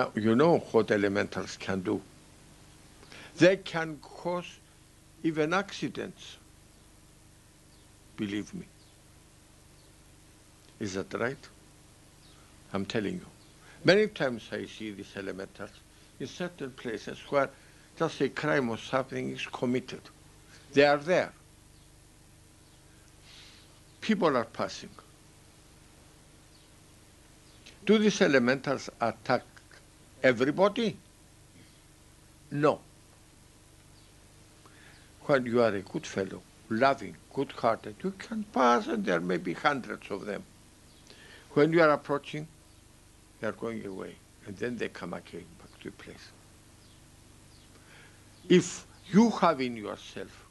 Now, you know what elementals can do. They can cause even accidents. Believe me. Is that right? I'm telling you. Many times I see these elementals in certain places where just a crime or something is committed. They are there. People are passing. Do these elementals attack everybody? No. When you are a good fellow, loving, good-hearted, you can pass and there may be hundreds of them. When you are approaching, they are going away and then they come again back to your place. If you have in yourself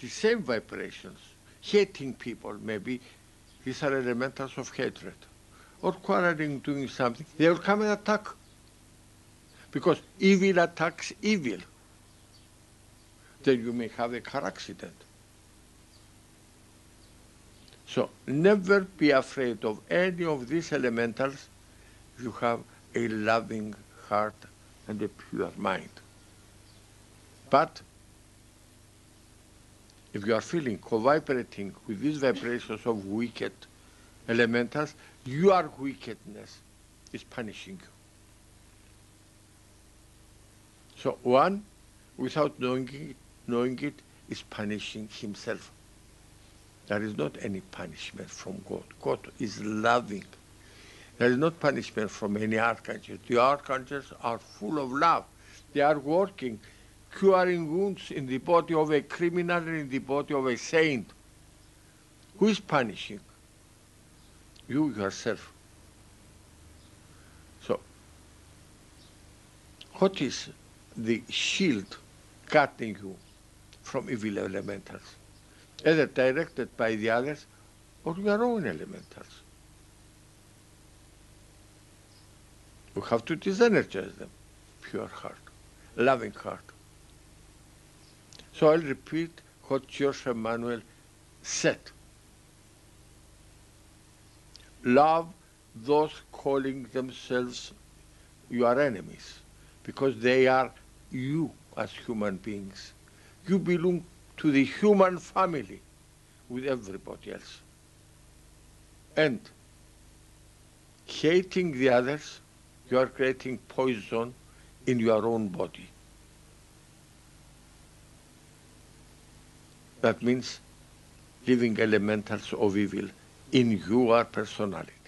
the same vibrations, hating people maybe, these are elementals of hatred, or quarreling, doing something, they will come and attack. Because evil attacks evil. Then you may have a car accident. So never be afraid of any of these elementals you have a loving heart and a pure mind. But if you are feeling, co-vibrating with these vibrations of wicked elementals, your wickedness is punishing you. So one, without knowing it, knowing it, is punishing himself. There is not any punishment from God. God is loving. There is not punishment from any archangel. The archangels are full of love. They are working, curing wounds in the body of a criminal and in the body of a saint. Who is punishing? You yourself. So, what is the shield cutting you from evil elementals? Either directed by the others or your own elementals. You have to disenergize them. Pure heart, loving heart. So I'll repeat what Joshua Immanuel said. Love those calling themselves your enemies because they are you as human beings. You belong to the human family with everybody else. And hating the others you are creating poison in your own body. That means living elementals of evil in your personality.